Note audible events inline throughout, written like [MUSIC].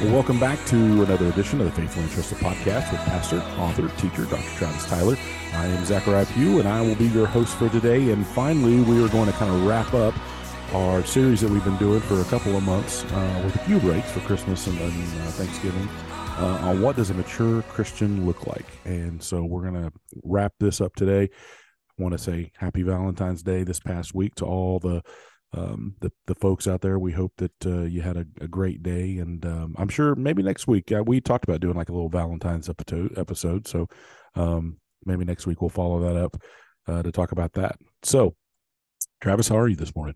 Well, welcome back to another edition of the Faithful and Trusted Podcast with pastor, author, teacher, Dr. Travis Tyler. I am Zachariah Pugh, and I will be your host for today. And finally, we are going to kind of wrap up our series that we've been doing for a couple of months uh, with a few breaks for Christmas and, and uh, Thanksgiving uh, on what does a mature Christian look like. And so we're going to wrap this up today. I want to say happy Valentine's Day this past week to all the um, the the folks out there. We hope that uh, you had a, a, great day, and um, I'm sure maybe next week uh, we talked about doing like a little Valentine's episode. Episode, so um, maybe next week we'll follow that up uh, to talk about that. So, Travis, how are you this morning?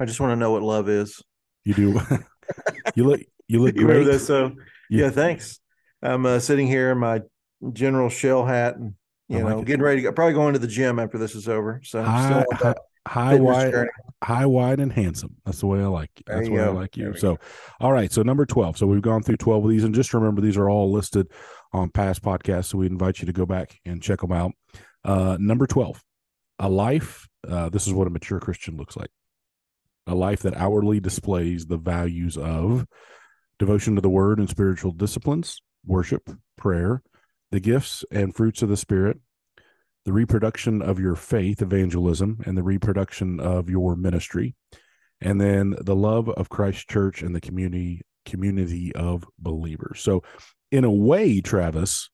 I just want to know what love is. You do. [LAUGHS] you look. You look [LAUGHS] you great. This, so yeah, thanks. I'm uh, sitting here in my general shell hat and you know getting ready to go. Probably going to the gym after this is over. So I'm still high wide journey. high wide and handsome that's the way i like you. that's the way i like you so go. all right so number 12 so we've gone through 12 of these and just remember these are all listed on past podcasts so we invite you to go back and check them out uh number 12 a life uh this is what a mature christian looks like a life that outwardly displays the values of devotion to the word and spiritual disciplines worship prayer the gifts and fruits of the spirit the reproduction of your faith, evangelism, and the reproduction of your ministry, and then the love of Christ Church and the community community of believers. So, in a way, Travis,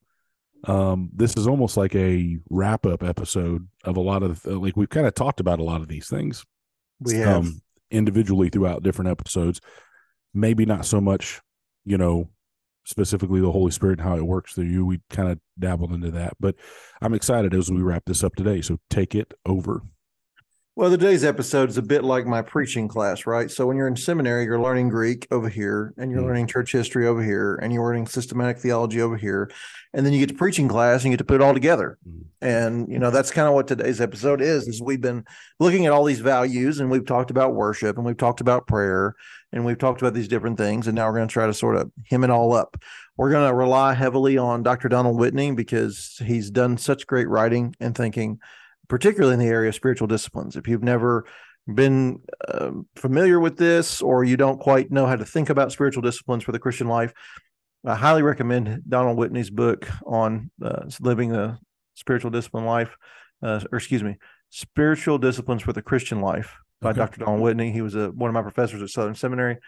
um, this is almost like a wrap up episode of a lot of like we've kind of talked about a lot of these things. We have um, individually throughout different episodes. Maybe not so much, you know, specifically the Holy Spirit and how it works through you. We kind of dabbled into that, but I'm excited as we wrap this up today. So take it over. Well, today's episode is a bit like my preaching class, right? So when you're in seminary, you're learning Greek over here, and you're mm. learning church history over here, and you're learning systematic theology over here, and then you get to preaching class and you get to put it all together. Mm. And you know that's kind of what today's episode is. Is we've been looking at all these values, and we've talked about worship, and we've talked about prayer, and we've talked about these different things, and now we're going to try to sort of hem it all up. We're going to rely heavily on Dr. Donald Whitney because he's done such great writing and thinking particularly in the area of spiritual disciplines. If you've never been uh, familiar with this or you don't quite know how to think about spiritual disciplines for the Christian life, I highly recommend Donald Whitney's book on uh, living the spiritual discipline life, uh, or excuse me, spiritual disciplines for the Christian life by okay. Dr. Donald Whitney. He was a, one of my professors at Southern Seminary.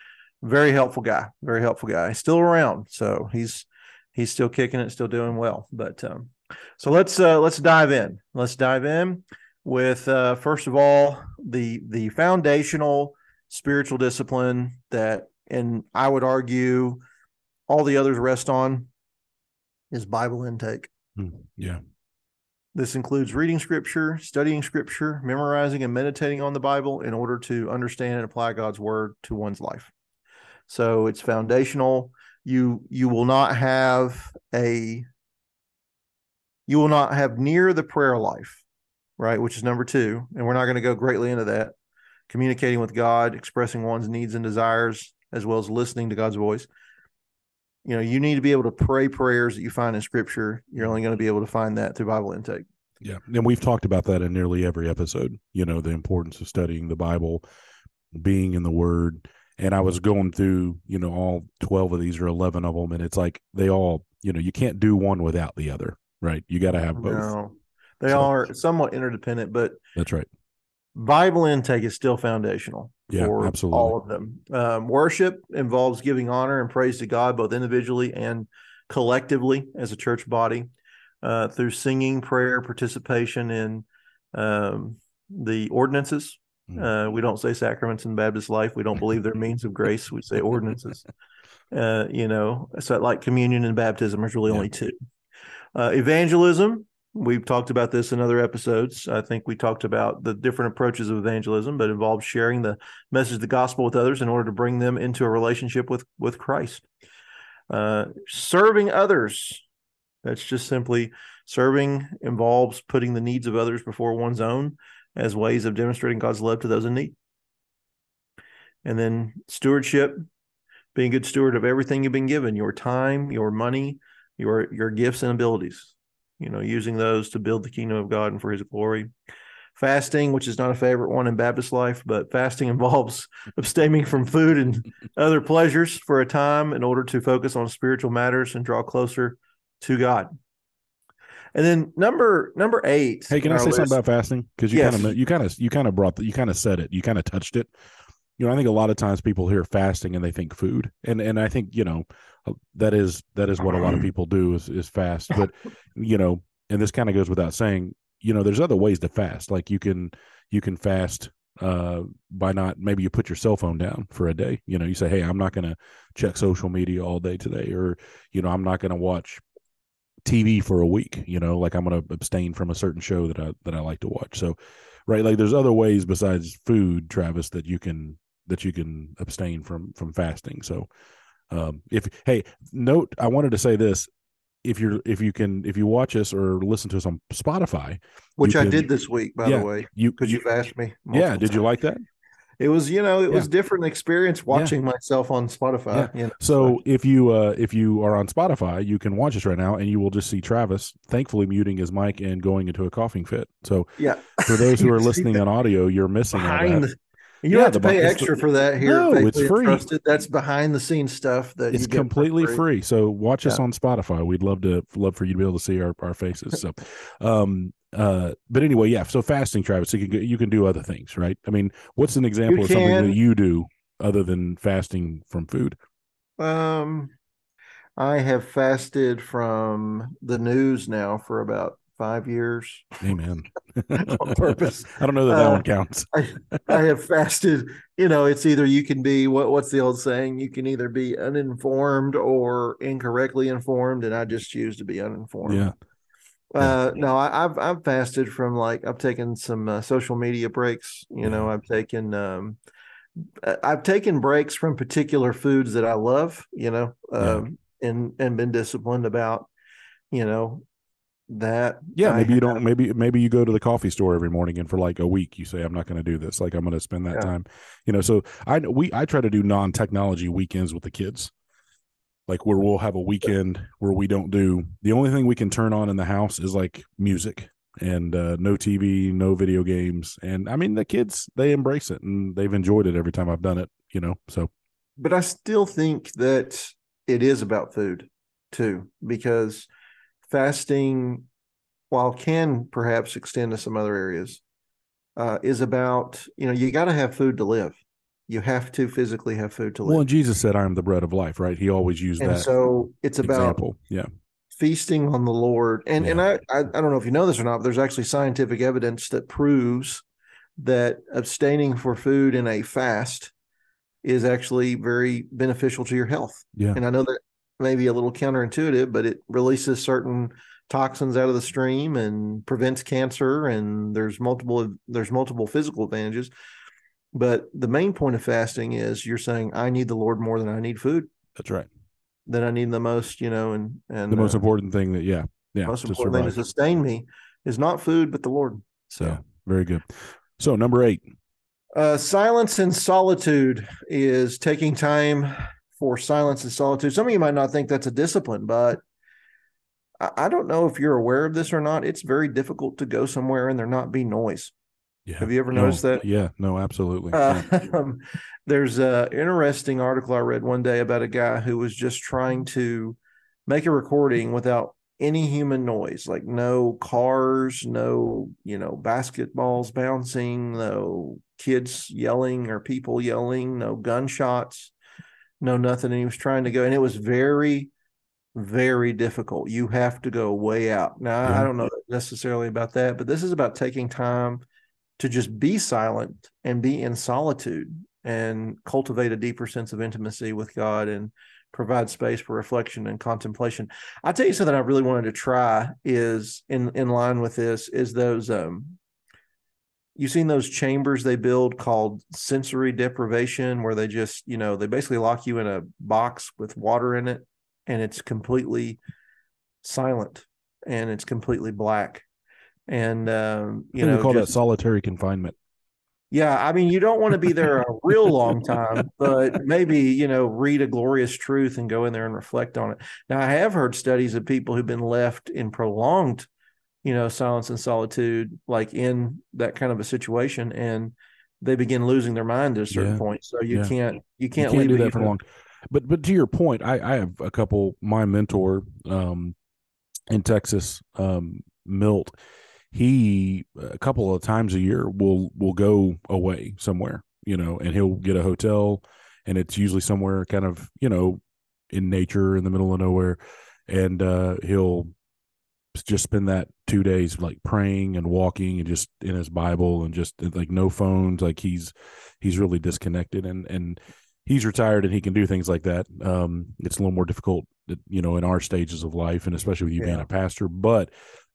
Very helpful guy. Very helpful guy. He's still around, so he's he's still kicking it, still doing well. But um, so let's uh, let's dive in. Let's dive in with uh, first of all the the foundational spiritual discipline that, and I would argue, all the others rest on is Bible intake. Mm, yeah. This includes reading scripture, studying scripture, memorizing and meditating on the Bible in order to understand and apply God's word to one's life. So it's foundational. You you will not have a you will not have near the prayer life, right? Which is number two. And we're not going to go greatly into that. Communicating with God, expressing one's needs and desires, as well as listening to God's voice. You know, you need to be able to pray prayers that you find in scripture. You're only going to be able to find that through Bible intake. Yeah. And we've talked about that in nearly every episode, you know, the importance of studying the Bible, being in the Word. And I was going through, you know, all 12 of these or 11 of them. And it's like they all, you know, you can't do one without the other right? You got to have both. No, they so, are somewhat interdependent, but that's right. Bible intake is still foundational yeah, for absolutely. all of them. Um, worship involves giving honor and praise to God, both individually and collectively as a church body, uh, through singing, prayer, participation in um, the ordinances. Hmm. Uh, we don't say sacraments in Baptist life. We don't [LAUGHS] believe they're means of grace. We say ordinances. Uh, you know, so like communion and baptism, there's really yeah. only two. Uh, evangelism, we've talked about this in other episodes. I think we talked about the different approaches of evangelism, but involves sharing the message of the gospel with others in order to bring them into a relationship with with Christ. Uh, serving others, that's just simply serving involves putting the needs of others before one's own as ways of demonstrating God's love to those in need. And then stewardship, being a good steward of everything you've been given, your time, your money, your your gifts and abilities you know using those to build the kingdom of god and for his glory fasting, which is not a favorite one in Baptist life, but fasting [LAUGHS] involves abstaining from food and other pleasures for a time in order to focus on spiritual matters and draw closer to God. And then number number eight. Hey, can I say list, something about fasting? Because you yes. kind of you kind of you kind of brought the, you kind of said it. You kind of touched it. You know, I think a lot of times people hear fasting and they think food, and and I think you know that is that is what a lot of people do is is fast. But [LAUGHS] you know, and this kind of goes without saying. You know, there's other ways to fast. Like you can you can fast uh, by not maybe you put your cell phone down for a day. You know, you say, hey, I'm not going to check social media all day today, or you know, I'm not going to watch TV for a week. You know, like I'm going to abstain from a certain show that I that I like to watch. So, right, like there's other ways besides food, Travis, that you can that you can abstain from from fasting. So, um, if hey, note, I wanted to say this: if you're if you can if you watch us or listen to us on Spotify, which I did this week, by yeah, the way, you because you've asked me. Yeah, did you like that? It was you know it yeah. was different experience watching yeah. myself on spotify yeah. You know, so, so if you uh if you are on spotify you can watch us right now and you will just see travis thankfully muting his mic and going into a coughing fit so yeah for those who [LAUGHS] are listening on audio you're missing behind you yeah, have to pay extra for that here. No, it's free. Trusted. That's behind the scenes stuff that it's completely free. free. So watch us on Spotify. We'd love to love for you to be able to see our, our faces. So, [LAUGHS] um, uh, but anyway, yeah. So fasting, Travis, you can you can do other things, right? I mean, what's an example you of something that you do other than fasting from food? Um, I have fasted from the news now for about five years. Amen. [LAUGHS] on purpose. [LAUGHS] I don't know that that uh, one counts. I, I have fasted. You know, it's either you can be what what's the old saying? You can either be uninformed or incorrectly informed, and I just choose to be uninformed. Yeah. Uh, no, I, have I've fasted from like I've taken some uh, social media breaks. You know, I've taken um, I've taken breaks from particular foods that I love. You know, um, yeah. and and been disciplined about. You know, that yeah maybe I you don't maybe maybe you go to the coffee store every morning and for like a week you say i'm not going to do this like i'm going to spend that yeah. time you know so i we i try to do non-technology weekends with the kids like where we'll have a weekend where we don't do the only thing we can turn on in the house is like music and uh, no tv no video games and i mean the kids they embrace it and they've enjoyed it every time i've done it you know so but i still think that it is about food too because fasting, while can perhaps extend to some other areas, uh, is about you know you got to have food to live. You have to physically have food to live. Well, Jesus said, "I am the bread of life." Right? He always used and that. So it's about example. yeah feasting on the Lord. And yeah. and I, I I don't know if you know this or not, but there's actually scientific evidence that proves that abstaining for food in a fast is actually very beneficial to your health. Yeah. And I know that may be a little counterintuitive, but it releases certain toxins out of the stream and prevents cancer. And there's multiple there's multiple physical advantages. But the main point of fasting is you're saying I need the Lord more than I need food. That's right. Than I need the most, you know, and and the most uh, important thing that yeah, yeah, most important survive. thing to sustain me is not food but the Lord. So yeah, very good. So number eight. Uh, silence and solitude is taking time for silence and solitude. Some of you might not think that's a discipline, but I don't know if you're aware of this or not. It's very difficult to go somewhere and there not be noise. Yeah. Have you ever no, noticed that? Yeah, no, absolutely. Uh, um, [LAUGHS] there's an interesting article I read one day about a guy who was just trying to make a recording without any human noise, like no cars, no, you know, basketballs bouncing, no kids yelling or people yelling, no gunshots no nothing. And he was trying to go, and it was very, very difficult. You have to go way out. Now, I don't know necessarily about that, but this is about taking time to just be silent and be in solitude and cultivate a deeper sense of intimacy with God and provide space for reflection and contemplation. I tell you something I really wanted to try is in in line with this is those um you've seen those chambers they build called sensory deprivation where they just you know they basically lock you in a box with water in it and it's completely silent and it's completely black and um you know call just, that solitary confinement yeah i mean you don't want to be there a real long time but maybe you know read a glorious truth and go in there and reflect on it now i have heard studies of people who've been left in prolonged you know, silence and solitude, like in that kind of a situation, and they begin losing their mind at a certain yeah. point. So you yeah. can't you can't, you can't do that for long. But but to your point, I I have a couple. My mentor um, in Texas, um, Milt, he a couple of times a year will will go away somewhere, you know, and he'll get a hotel, and it's usually somewhere kind of you know in nature in the middle of nowhere, and uh, he'll just spend that two days like praying and walking and just in his Bible and just like no phones. Like he's he's really disconnected and and he's retired and he can do things like that. Um, it's a little more difficult, you know, in our stages of life and especially with you yeah. being a pastor. But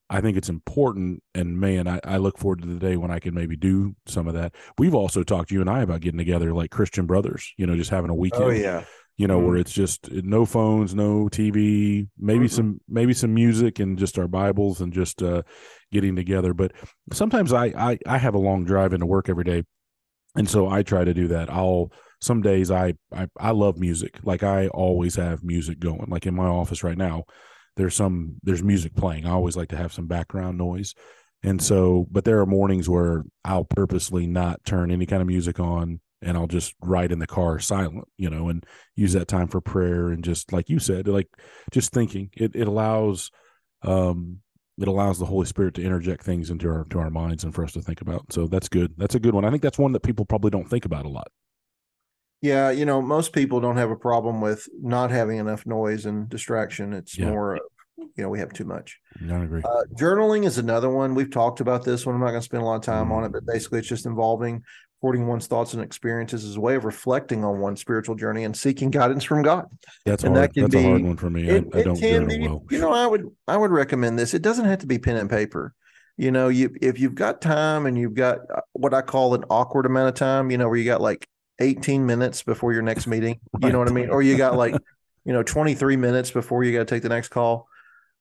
I think it's important. And man, I, I, look forward to the day when I can maybe do some of that. We've also talked you and I about getting together like Christian brothers, you know, just having a oh, weekend. Oh yeah you know, mm-hmm. where it's just no phones, no TV, maybe mm-hmm. some maybe some music and just our Bibles and just uh, getting together. But sometimes I, I I have a long drive into work every day, and so I try to do that. I'll some days I I, I love music, like I always have music going. Like in my office right now, there's some there's music playing. I always like to have some background noise. And so, but there are mornings where I'll purposely not turn any kind of music on and I'll just ride in the car silent, you know, and use that time for prayer and just like you said, like just thinking. It it allows um it allows the Holy Spirit to interject things into our to our minds and for us to think about. So that's good. That's a good one. I think that's one that people probably don't think about a lot. Yeah, you know, most people don't have a problem with not having enough noise and distraction. It's yeah. more you know we have too much. I agree. Uh, journaling is another one. We've talked about this one. I'm not going to spend a lot of time mm. on it, but basically, it's just involving recording one's thoughts and experiences as a way of reflecting on one's spiritual journey and seeking guidance from God. That's and hard. That That's be, a hard one for me. It, I, I don't journal be, well. You know, I would I would recommend this. It doesn't have to be pen and paper. You know, you if you've got time and you've got uh, what I call an awkward amount of time, you know, where you got like 18 minutes before your next meeting, [LAUGHS] you know what I mean? Or you got like, [LAUGHS] you know, 23 minutes before you got to take the next call.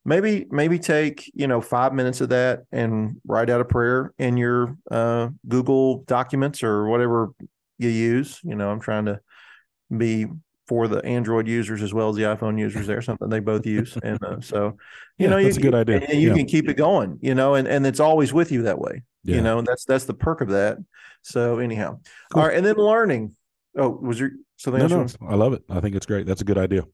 Maybe maybe take you know five minutes of that and write out a prayer in your uh, google documents or whatever you use. You know i'm trying to be for the android users as well as the iphone users there something they both use. And uh, so you yeah, know that's you, a good idea. and you yeah. can keep it going you know and, and it's always with you that way yeah. you know that's that's the perk of that so anyhow cool. all right and then learning oh was there something no, else no, i love it i think it's great that's a good idea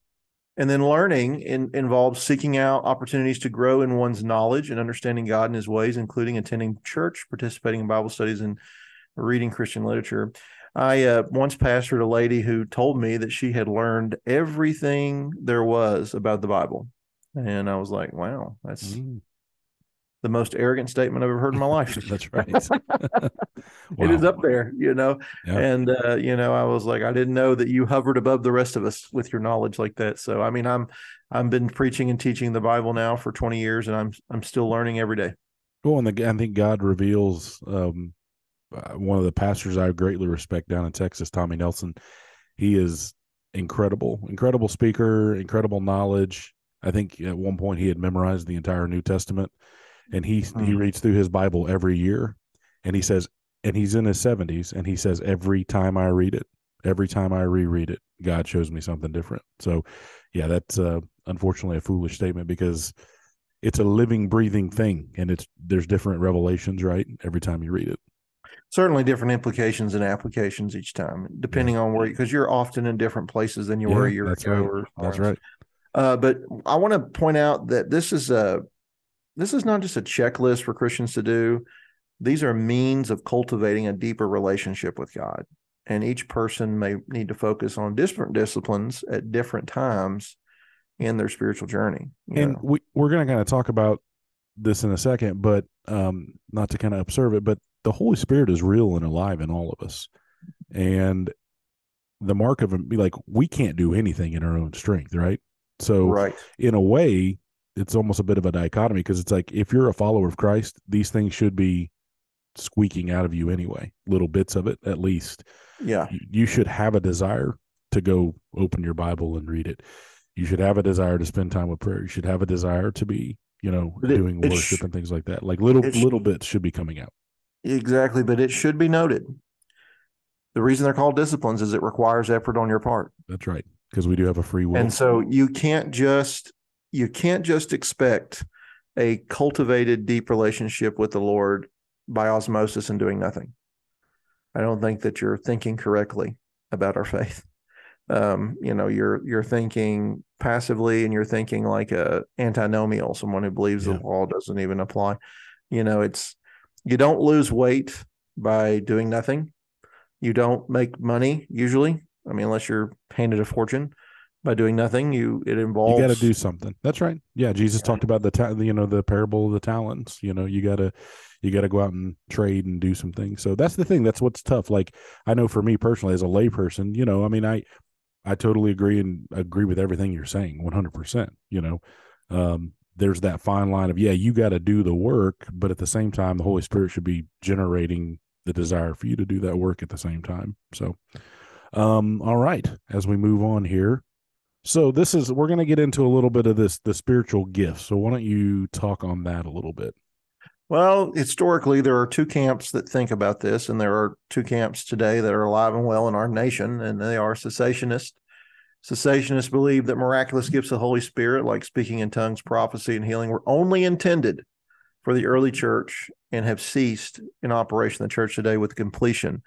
and then learning in, involves seeking out opportunities to grow in one's knowledge and understanding God and his ways, including attending church, participating in Bible studies, and reading Christian literature. I uh, once pastored a lady who told me that she had learned everything there was about the Bible. And I was like, wow, that's mm the most arrogant statement I've ever heard in my life. [LAUGHS] That's right. wow. [LAUGHS] It is up there, you know. Yeah. And uh, you know, I was like, I didn't know that you hovered above the rest of us with your knowledge like that. So, I mean, I'm I've been preaching and teaching the Bible now for 20 years, and I'm I'm still learning every day. Well, and the, I think God reveals um, uh, one of the pastors I greatly respect down in Texas, Tommy Nelson. He is incredible, incredible speaker, incredible knowledge. I think at one point he had memorized the entire New Testament and he mm. he reads through his Bible every year, and he says, and he's in his seventies, and he says every time I read it, every time I reread it, God shows me something different. So, yeah, that's uh, unfortunately a foolish statement because it's a living, breathing thing, and it's there's different revelations, right? Every time you read it. Certainly, different implications and applications each time, depending yeah. on where, because you're often in different places than you yeah, were a year that's ago. Right. Or, that's right. Uh, but I want to point out that this is a this is not just a checklist for Christians to do. These are means of cultivating a deeper relationship with God. And each person may need to focus on different disciplines at different times in their spiritual journey. And know? we, we're going to kind of talk about this in a second, but um, not to kind of observe it, but the Holy Spirit is real and alive in all of us. And the mark of him, be like we can't do anything in our own strength, right? So, right. in a way, it's almost a bit of a dichotomy because it's like if you're a follower of Christ, these things should be squeaking out of you anyway, little bits of it at least. Yeah. You, you, should have a desire to go open your Bible and read it. You should have a desire to spend time with prayer. You should have a desire to be, you know, it, doing worship sh- and things like that. Like little little bits should be coming out. Exactly, but it should be noted. The reason they're called disciplines is it requires effort on your part. That's right, because we do have a free will. And so you can't just you can't just expect a cultivated deep relationship with the Lord by osmosis and doing nothing. I don't think that you're thinking correctly about our faith. Um, you know, you're you're thinking passively and you're thinking like a antinomian, someone who believes yeah. the law doesn't even apply. You know, it's you don't lose weight by doing nothing. You don't make money usually. I mean, unless you're handed a fortune by doing nothing. You it involves you got to do something. That's right. Yeah, Jesus yeah. talked about the ta- you know the parable of the talents. You know, you got to you got to go out and trade and do some things. So that's the thing. That's what's tough. Like I know for me personally, as a layperson, you know, I mean, I I totally agree and agree with everything you're saying, 100. percent You know, um, there's that fine line of yeah, you got to do the work, but at the same time, the Holy Spirit should be generating the desire for you to do that work at the same time. So, um, all right, as we move on here, so this is we're going to get into a little bit of this the spiritual gifts. So why don't you talk on that a little bit? Well, historically there are two camps that think about this and there are two camps today that are alive and well in our nation and they are cessationists. Cessationists believe that miraculous gifts of the Holy Spirit like speaking in tongues, prophecy and healing were only intended for the early church and have ceased in operation in the church today with the completion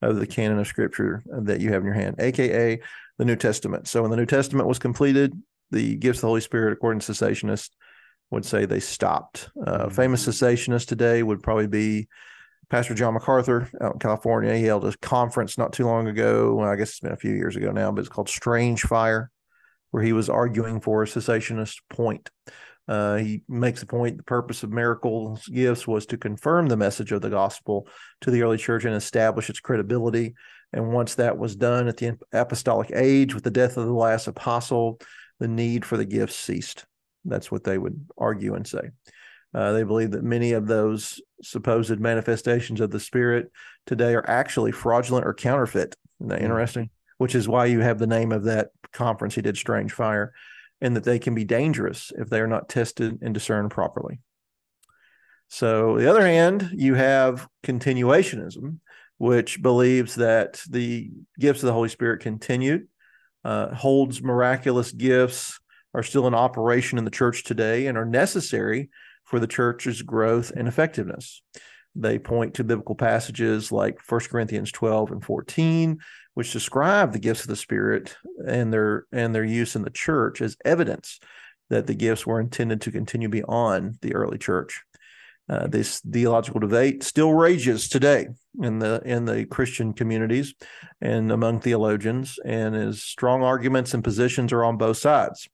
of the canon of scripture that you have in your hand, aka the New Testament. So when the New Testament was completed, the gifts of the Holy Spirit, according to cessationists, would say they stopped. Uh, mm-hmm. famous cessationist today would probably be Pastor John MacArthur out in California. He held a conference not too long ago. Well, I guess it's been a few years ago now, but it's called Strange Fire, where he was arguing for a cessationist point. Uh, he makes the point the purpose of miracles gifts was to confirm the message of the gospel to the early church and establish its credibility. And once that was done at the apostolic age with the death of the last apostle, the need for the gifts ceased. That's what they would argue and say. Uh, they believe that many of those supposed manifestations of the Spirit today are actually fraudulent or counterfeit. Isn't that mm. interesting? Which is why you have the name of that conference he did, Strange Fire and that they can be dangerous if they are not tested and discerned properly. So, on the other hand, you have continuationism, which believes that the gifts of the Holy Spirit continued, uh, holds miraculous gifts, are still in operation in the church today, and are necessary for the church's growth and effectiveness. They point to biblical passages like 1 Corinthians 12 and 14, which describe the gifts of the Spirit and their and their use in the church as evidence that the gifts were intended to continue beyond the early church. Uh, this theological debate still rages today in the in the Christian communities and among theologians, and as strong arguments and positions are on both sides.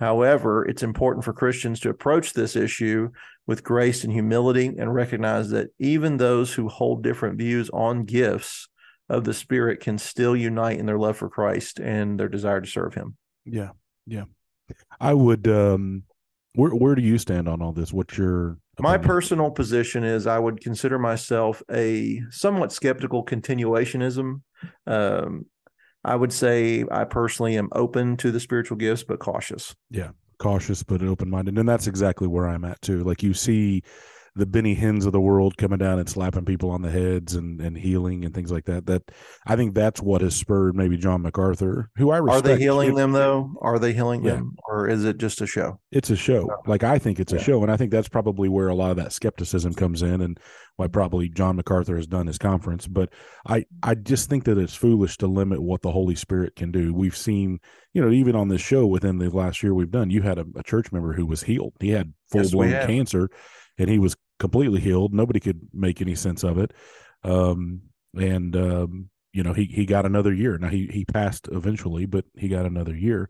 However, it's important for Christians to approach this issue with grace and humility and recognize that even those who hold different views on gifts of the Spirit can still unite in their love for Christ and their desire to serve Him. Yeah, yeah. I would. um Where where do you stand on all this? What's your opinion? my personal position? Is I would consider myself a somewhat skeptical continuationism. Um, I would say I personally am open to the spiritual gifts, but cautious. Yeah, cautious but open minded, and that's exactly where I'm at too. Like you see the Benny Hinns of the world coming down and slapping people on the heads and, and healing and things like that. That I think that's what has spurred maybe John MacArthur, who I respect. Are they healing them though? Are they healing yeah. them, or is it just a show? It's a show. Oh. Like I think it's yeah. a show, and I think that's probably where a lot of that skepticism comes in, and why mm-hmm. probably John MacArthur has done his conference. But I I just think that it's foolish to limit what the Holy Spirit can do. We've seen, you know, even on this show within the last year we've done, you had a, a church member who was healed. He had full blown cancer and he was completely healed. Nobody could make any sense of it. Um, and um, you know, he he got another year. Now he he passed eventually, but he got another year.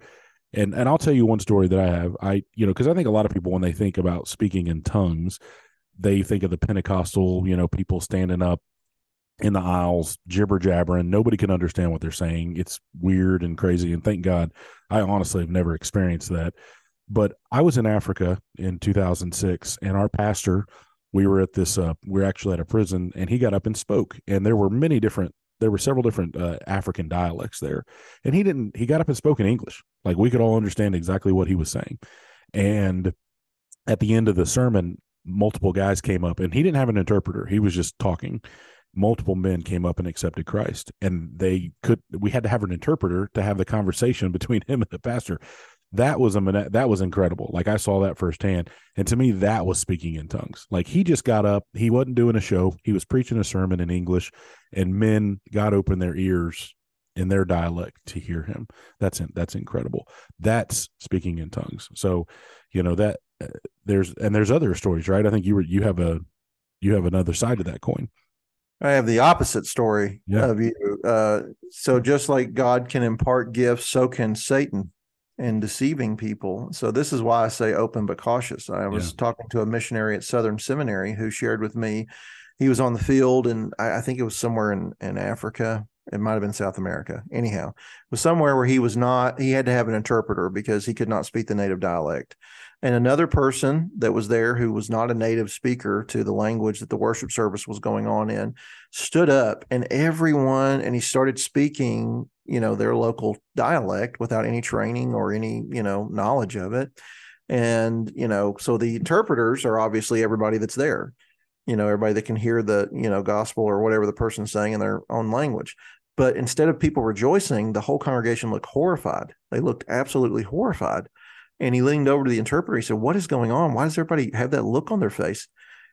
And and I'll tell you one story that I have. I you know because I think a lot of people when they think about speaking in tongues, they think of the Pentecostal you know people standing up in the aisles jibber jabbering. Nobody can understand what they're saying. It's weird and crazy. And thank God, I honestly have never experienced that. But I was in Africa in 2006, and our pastor we were at this uh, we are actually at a prison and he got up and spoke and there were many different there were several different uh, african dialects there. And he didn't he got up and spoke in english. Like we could all understand exactly what he was saying. And at the end of the sermon multiple guys came up and he didn't have an interpreter. He was just talking. Multiple men came up and accepted christ and they could we had to have an interpreter to have the conversation [LAUGHS] between him and the pastor that was a that was incredible. Like I saw that firsthand, and to me, that was speaking in tongues. Like he just got up, he wasn't doing a show, he was preaching a sermon in English, and men got open their ears in their dialect to hear him. That's that's incredible. That's speaking in tongues. So, you know that uh, there's and there's other stories, right? I think you were you have a you have another side of that coin. I have the opposite story yeah. of you. Uh, so just like God can impart gifts, so can Satan and deceiving people. So this is why I say open but cautious. I was yeah. talking to a missionary at Southern Seminary who shared with me he was on the field and I, I think it was somewhere in, in Africa. It might have been South America. Anyhow, it was somewhere where he was not, he had to have an interpreter because he could not speak the native dialect. And another person that was there who was not a native speaker to the language that the worship service was going on in stood up and everyone, and he started speaking you know their local dialect without any training or any you know knowledge of it. And you know so the interpreters are obviously everybody that's there you know everybody that can hear the you know gospel or whatever the person's saying in their own language. But instead of people rejoicing the whole congregation looked horrified. They looked absolutely horrified. And he leaned over to the interpreter. He said what is going on? Why does everybody have that look on their face?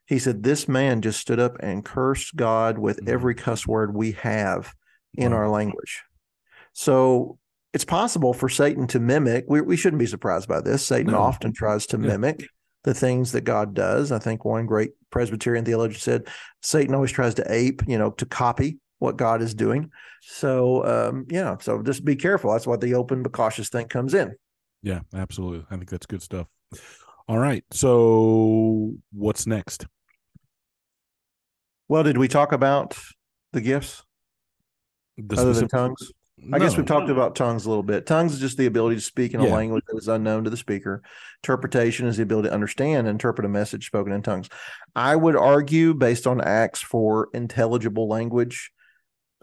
He said this man just stood up and cursed god with mm-hmm. every cuss word we have in wow. our language so it's possible for Satan to mimic. We, we shouldn't be surprised by this. Satan no. often tries to yeah. mimic the things that God does. I think one great Presbyterian theologian said Satan always tries to ape, you know, to copy what God is doing. So, um, yeah, so just be careful. That's why the open but cautious thing comes in. Yeah, absolutely. I think that's good stuff. All right. So, what's next? Well, did we talk about the gifts the other than tongues? I no. guess we've talked about tongues a little bit. Tongues is just the ability to speak in a yeah. language that is unknown to the speaker. Interpretation is the ability to understand and interpret a message spoken in tongues. I would argue, based on Acts, for intelligible language.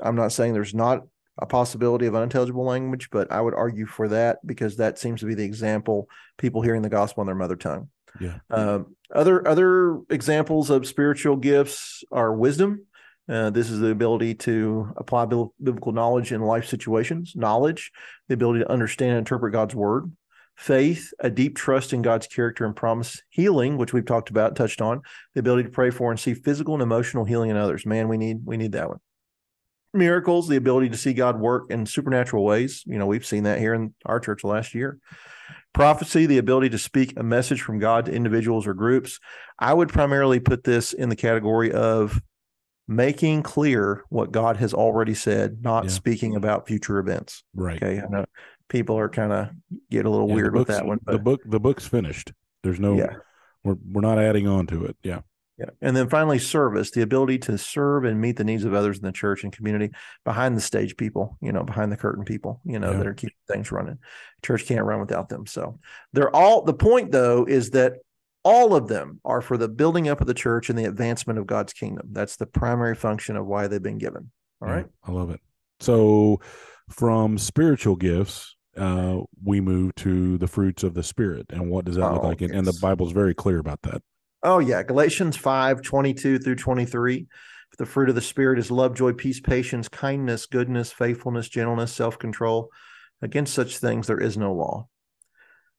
I'm not saying there's not a possibility of unintelligible language, but I would argue for that because that seems to be the example people hearing the gospel in their mother tongue. Yeah. Um, other other examples of spiritual gifts are wisdom uh, this is the ability to apply biblical knowledge in life situations, knowledge, the ability to understand and interpret God's word, faith, a deep trust in God's character and promise, healing, which we've talked about, touched on, the ability to pray for and see physical and emotional healing in others. Man, we need we need that one. Miracles, the ability to see God work in supernatural ways. You know, we've seen that here in our church last year. Prophecy, the ability to speak a message from God to individuals or groups. I would primarily put this in the category of making clear what God has already said, not yeah. speaking about future events. Right. Okay. I know people are kind of get a little yeah, weird with that one. But, the book, the book's finished. There's no, yeah. we're, we're not adding on to it. Yeah. Yeah. And then finally, service, the ability to serve and meet the needs of others in the church and community behind the stage people, you know, behind the curtain people, you know, yeah. that are keeping things running. Church can't run without them. So they're all, the point though, is that all of them are for the building up of the church and the advancement of God's kingdom. That's the primary function of why they've been given. All right. I love it. So from spiritual gifts, uh, we move to the fruits of the spirit. And what does that oh, look like? Yes. And the Bible's very clear about that. Oh, yeah. Galatians 5 22 through 23. The fruit of the spirit is love, joy, peace, patience, kindness, goodness, faithfulness, gentleness, self control. Against such things, there is no law.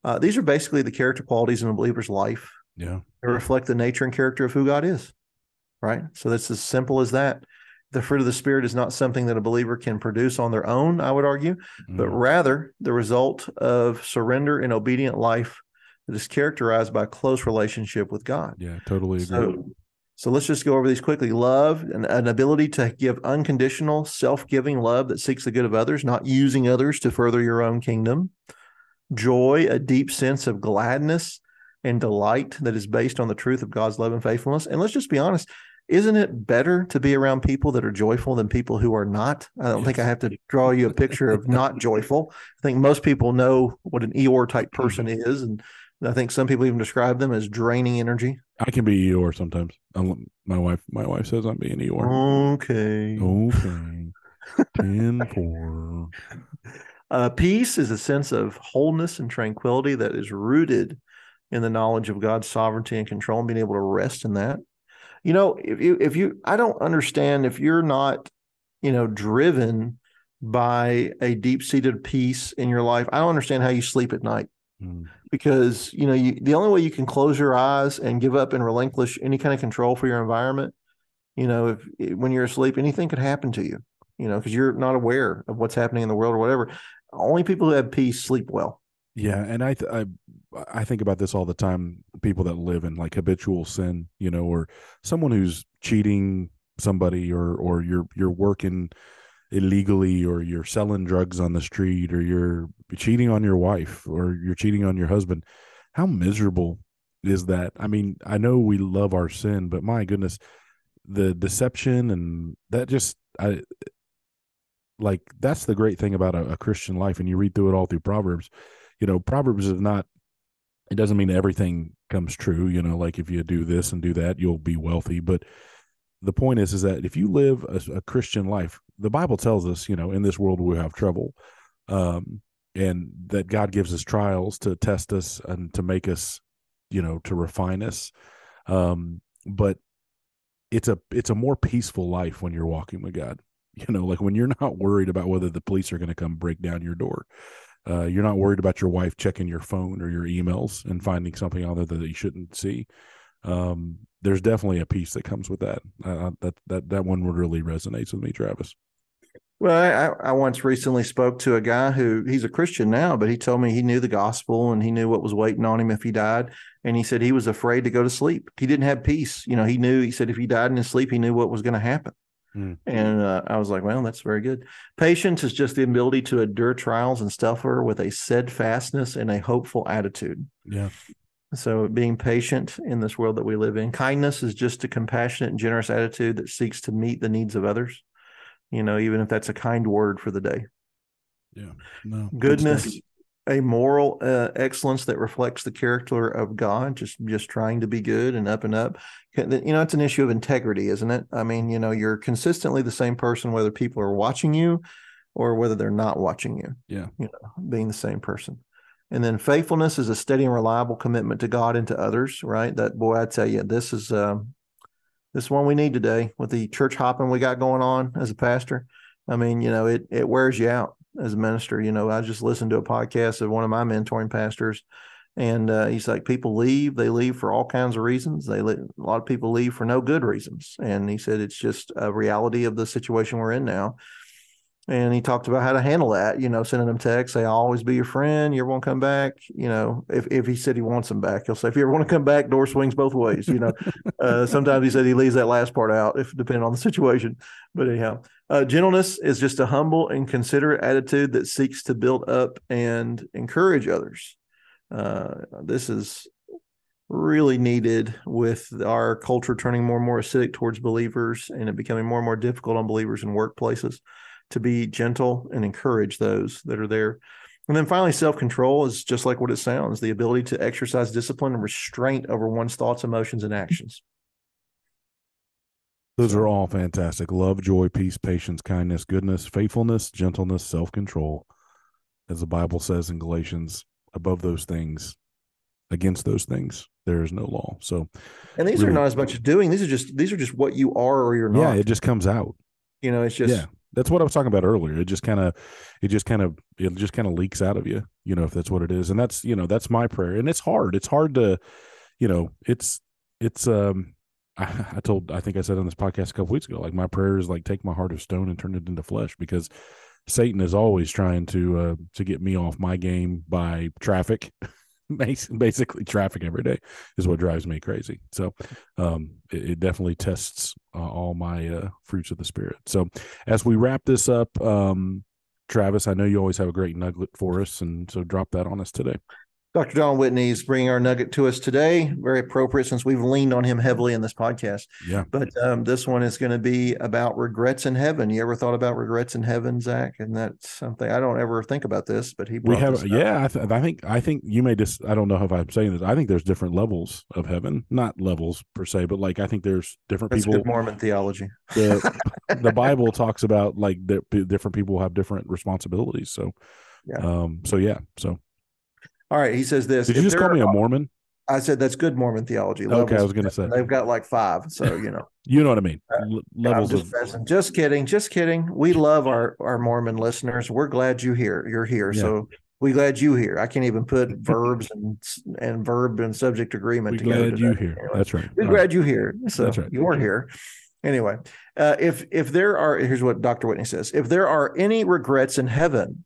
Uh, these are basically the character qualities in a believer's life yeah. They reflect the nature and character of who God is. Right. So that's as simple as that. The fruit of the Spirit is not something that a believer can produce on their own, I would argue, mm. but rather the result of surrender and obedient life that is characterized by a close relationship with God. Yeah, totally agree. So, so let's just go over these quickly. Love, an, an ability to give unconditional, self giving love that seeks the good of others, not using others to further your own kingdom. Joy, a deep sense of gladness and delight that is based on the truth of God's love and faithfulness. And let's just be honest, isn't it better to be around people that are joyful than people who are not? I don't yes. think I have to draw you a picture of not joyful. I think most people know what an Eeyore type person mm-hmm. is. And I think some people even describe them as draining energy. I can be Eeyore sometimes. my wife, my wife says I'm being Eeyore. Okay. Okay. [LAUGHS] 10 4. Uh, peace is a sense of wholeness and tranquility that is rooted in the knowledge of God's sovereignty and control and being able to rest in that. You know, if you if you I don't understand if you're not, you know, driven by a deep-seated peace in your life, I don't understand how you sleep at night. mm. because you know you the only way you can close your eyes and give up and relinquish any kind of control for your environment you know if when you're asleep anything could happen to you you know because you're not aware of what's happening in the world or whatever only people who have peace sleep well yeah and i th- i i think about this all the time people that live in like habitual sin you know or someone who's cheating somebody or or you're you're working illegally or you're selling drugs on the street or you're cheating on your wife or you're cheating on your husband how miserable is that? I mean i know we love our sin but my goodness the deception and that just i like that's the great thing about a, a christian life and you read through it all through proverbs you know proverbs is not it doesn't mean everything comes true you know like if you do this and do that you'll be wealthy but the point is is that if you live a, a, christian life the bible tells us you know in this world we have trouble um, and that god gives us trials to test us and to make us you know to refine us um, but it's a it's a more peaceful life when you're walking with god [LAUGHS] you know like when you're not worried about whether the police are going to come break down your door uh, you're not worried about your wife checking your phone or your emails and finding something on there that you shouldn't see um, there's definitely a piece that comes with that. Uh, that that that one really resonates with me, Travis. Well, I, I once recently spoke to a guy who he's a Christian now, but he told me he knew the gospel and he knew what was waiting on him if he died. And he said he was afraid to go to sleep. He didn't have peace. You know, he knew, he said if he died in his sleep, he knew what was going to happen. Hmm. And uh, I was like, well, that's very good. Patience is just the ability to endure trials and suffer with a steadfastness and a hopeful attitude. Yeah. So, being patient in this world that we live in, kindness is just a compassionate and generous attitude that seeks to meet the needs of others. You know, even if that's a kind word for the day. Yeah. No. Goodness, a moral uh, excellence that reflects the character of God, just just trying to be good and up and up. You know, it's an issue of integrity, isn't it? I mean, you know, you're consistently the same person whether people are watching you or whether they're not watching you. Yeah. You know, being the same person. And then faithfulness is a steady and reliable commitment to God and to others, right? That boy, I tell you, this is um, this one we need today with the church hopping we got going on as a pastor. I mean, you know, it it wears you out as a minister. You know, I just listened to a podcast of one of my mentoring pastors, and uh, he's like, people leave, they leave for all kinds of reasons. They a lot of people leave for no good reasons, and he said it's just a reality of the situation we're in now and he talked about how to handle that. You know, sending them texts, say, "I'll always be your friend. You ever want to come back?" You know, if if he said he wants them back, he'll say, "If you ever want to come back, door swings both ways." You know, [LAUGHS] uh, sometimes he said he leaves that last part out, if depending on the situation. But anyhow, uh, gentleness is just a humble and considerate attitude that seeks to build up and encourage others. Uh, this is really needed with our culture turning more and more acidic towards believers and it becoming more and more difficult on believers in workplaces to be gentle and encourage those that are there. And then finally, self control is just like what it sounds the ability to exercise discipline and restraint over one's thoughts, emotions, and actions. Those are all fantastic. Love, joy, peace, patience, kindness, goodness, faithfulness, gentleness, self control. As the Bible says in Galatians, above those things, against those things, there is no law. So, and these really, are not as much as doing. These are just these are just what you are or you're not. Yeah, it just comes out. You know, it's just yeah. That's what I was talking about earlier. It just kind of, it just kind of, it just kind of leaks out of you, you know, if that's what it is. And that's, you know, that's my prayer. And it's hard. It's hard to, you know, it's, it's, um, [LAUGHS] I, told, I think I said on this podcast a couple weeks ago, like my prayer is like take my heart of stone and turn it into flesh because Satan is always trying to, uh, to get me off my game by traffic. [LAUGHS] [LAUGHS] basically traffic every day is what drives me crazy. So um, it, it, definitely tests uh, all my uh, fruits of the spirit. So as we wrap this up um, travis i know you always have a great nugget for us and so drop that on us today Dr. John Whitney is bringing our nugget to us today. Very appropriate since we've leaned on him heavily in this podcast. Yeah. But um, this one is going to be about regrets in heaven. You ever thought about regrets in heaven, Zach? And that's something I don't ever think about this, but he we have yeah. I, th- I, think I think you may just I don't know if I'm saying this. I think there's different levels of heaven, not levels per se, but like I think there's different that's people. Mormon theology. The, [LAUGHS] the Bible talks about like different people have different responsibilities. So yeah. Um. So yeah. So all right, he says this. Did you just call me a Mormon? I said that's good Mormon theology. Okay, I was going to say they've got like five, so you know. [LAUGHS] you know what I mean? Uh, levels just, of just kidding, just kidding. We love our our Mormon listeners. We're glad you here. You're here. Yeah. So We glad you here. I can't even put verbs and and verb and subject agreement we together. Glad you here. Anyway, That's right. We glad you here. So That's right. you're here. Anyway, uh, if if there are here's what Dr. Whitney says: if there are any regrets in heaven,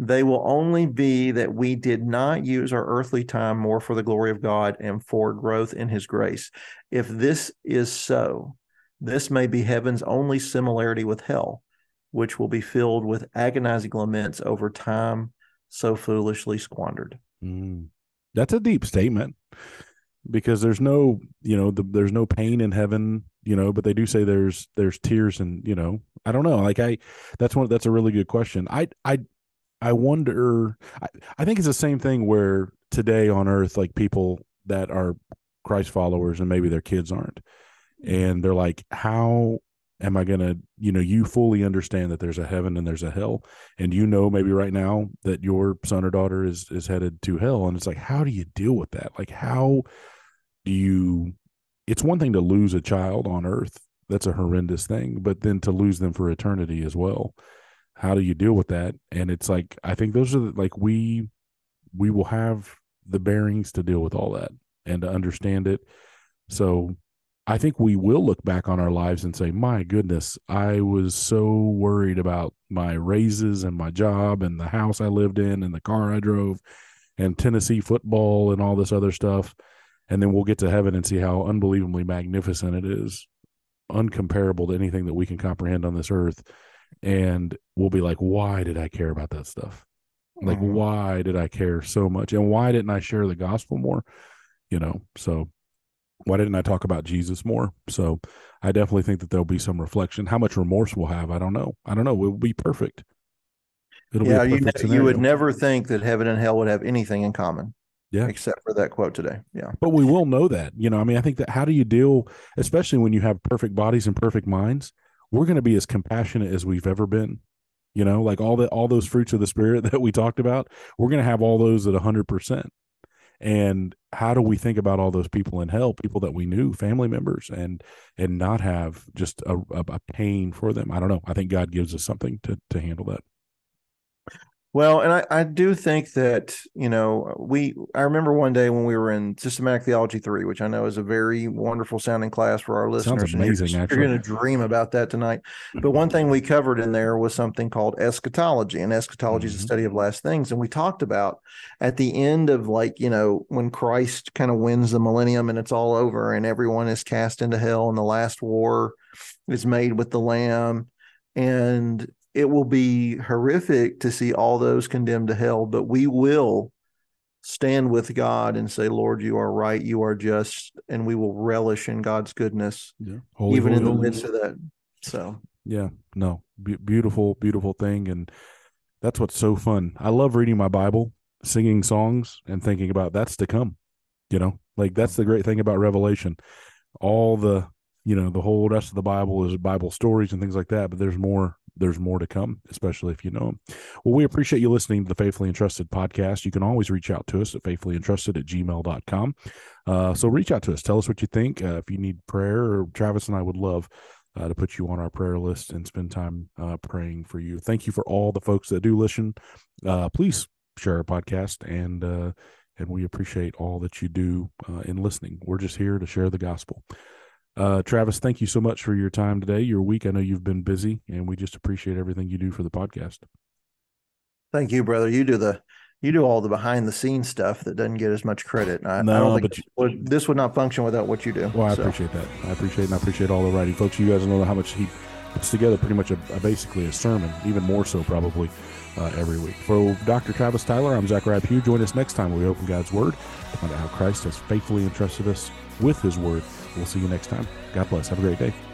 they will only be that we did not use our earthly time more for the glory of God and for growth in His grace. If this is so, this may be heaven's only similarity with hell, which will be filled with agonizing laments over time so foolishly squandered. Mm. That's a deep statement because there's no, you know, the, there's no pain in heaven, you know, but they do say there's there's tears and, you know, I don't know. Like I that's one that's a really good question. I I I wonder. I, I think it's the same thing where today on Earth, like people that are Christ followers and maybe their kids aren't, mm-hmm. and they're like, how am I going to, you know, you fully understand that there's a heaven and there's a hell, and you know maybe right now that your son or daughter is is headed to hell, and it's like, how do you deal with that? Like, how do you? It's one thing to lose a child on Earth. That's a horrendous thing, but then to lose them for eternity as well how do you deal with that? And it's like i think those are the, like we we will have the bearings to deal with all that and to understand it. So i think we will look back on our lives and say my goodness i was so worried about my raises and my job and the house i lived in and the car i drove and tennessee football and all this other stuff. And then we'll get to heaven and see how unbelievably magnificent it is uncomparable to anything that we can comprehend on this earth and we'll be like, why did I care about that stuff? Like, mm-hmm. why did I care so much? And why didn't I share the gospel more? You know, so why didn't I talk about Jesus more? So I definitely think that there'll be some reflection. How much remorse we'll have, I don't know. I don't know. It will be perfect. It'll yeah, you, you would never think that heaven and hell would have anything in common. Yeah. Except for that quote today. Yeah. But we will know that. You know, I mean, I think that how do you deal, especially when you have perfect bodies and perfect minds? We're going to be as compassionate as we've ever been. You know like all the all those fruits of the spirit [LAUGHS] that we talked about we're going to have all those at 100% and how do we think about all those people in hell people that we knew family members and and not have just a, a, pain for them? I don't know. I think god gives us something to to handle that well, and I, I do think that, you know, we, I remember one day when we were in Systematic Theology 3, which I know is a very wonderful sounding class for our listeners. Sounds amazing, you're, actually. You're going to dream about that tonight. But one thing we covered in there was something called eschatology, and eschatology is mm-hmm. a study of last things. And we talked about at the end of like, you know, when Christ kind of wins the millennium and it's all over and everyone is cast into hell and the last war is made with the Lamb. And it will be horrific to see all those condemned to hell, but we will stand with God and say, Lord, you are right, you are just, and we will relish in God's goodness, yeah. Holy, even holy, in the holy. midst of that. So, yeah, no, be- beautiful, beautiful thing. And that's what's so fun. I love reading my Bible, singing songs, and thinking about that's to come. You know, like that's the great thing about Revelation. All the, you know, the whole rest of the Bible is Bible stories and things like that, but there's more there's more to come, especially if you know them. Well, we appreciate you listening to the Faithfully Entrusted podcast. You can always reach out to us at faithfully-entrusted at gmail.com. Uh, so reach out to us. Tell us what you think. Uh, if you need prayer, Travis and I would love uh, to put you on our prayer list and spend time uh, praying for you. Thank you for all the folks that do listen. Uh, please share our podcast and uh, and we appreciate all that you do in listening. We're just here to share the gospel. Uh, Travis, thank you so much for your time today, your week. I know you've been busy, and we just appreciate everything you do for the podcast. Thank you, brother. You do the you do all the behind the scenes stuff that doesn't get as much credit. I, no, I don't think this, you, would, this, would, not function without what you do. Well, I so. appreciate that. I appreciate and I appreciate all the writing, folks. You guys know how much he puts together, pretty much a, a basically a sermon, even more so probably uh, every week. For Dr. Travis Tyler, I'm Zachariah Pugh. Join us next time we open God's Word to find out how Christ has faithfully entrusted us with His Word We'll see you next time. God bless. Have a great day.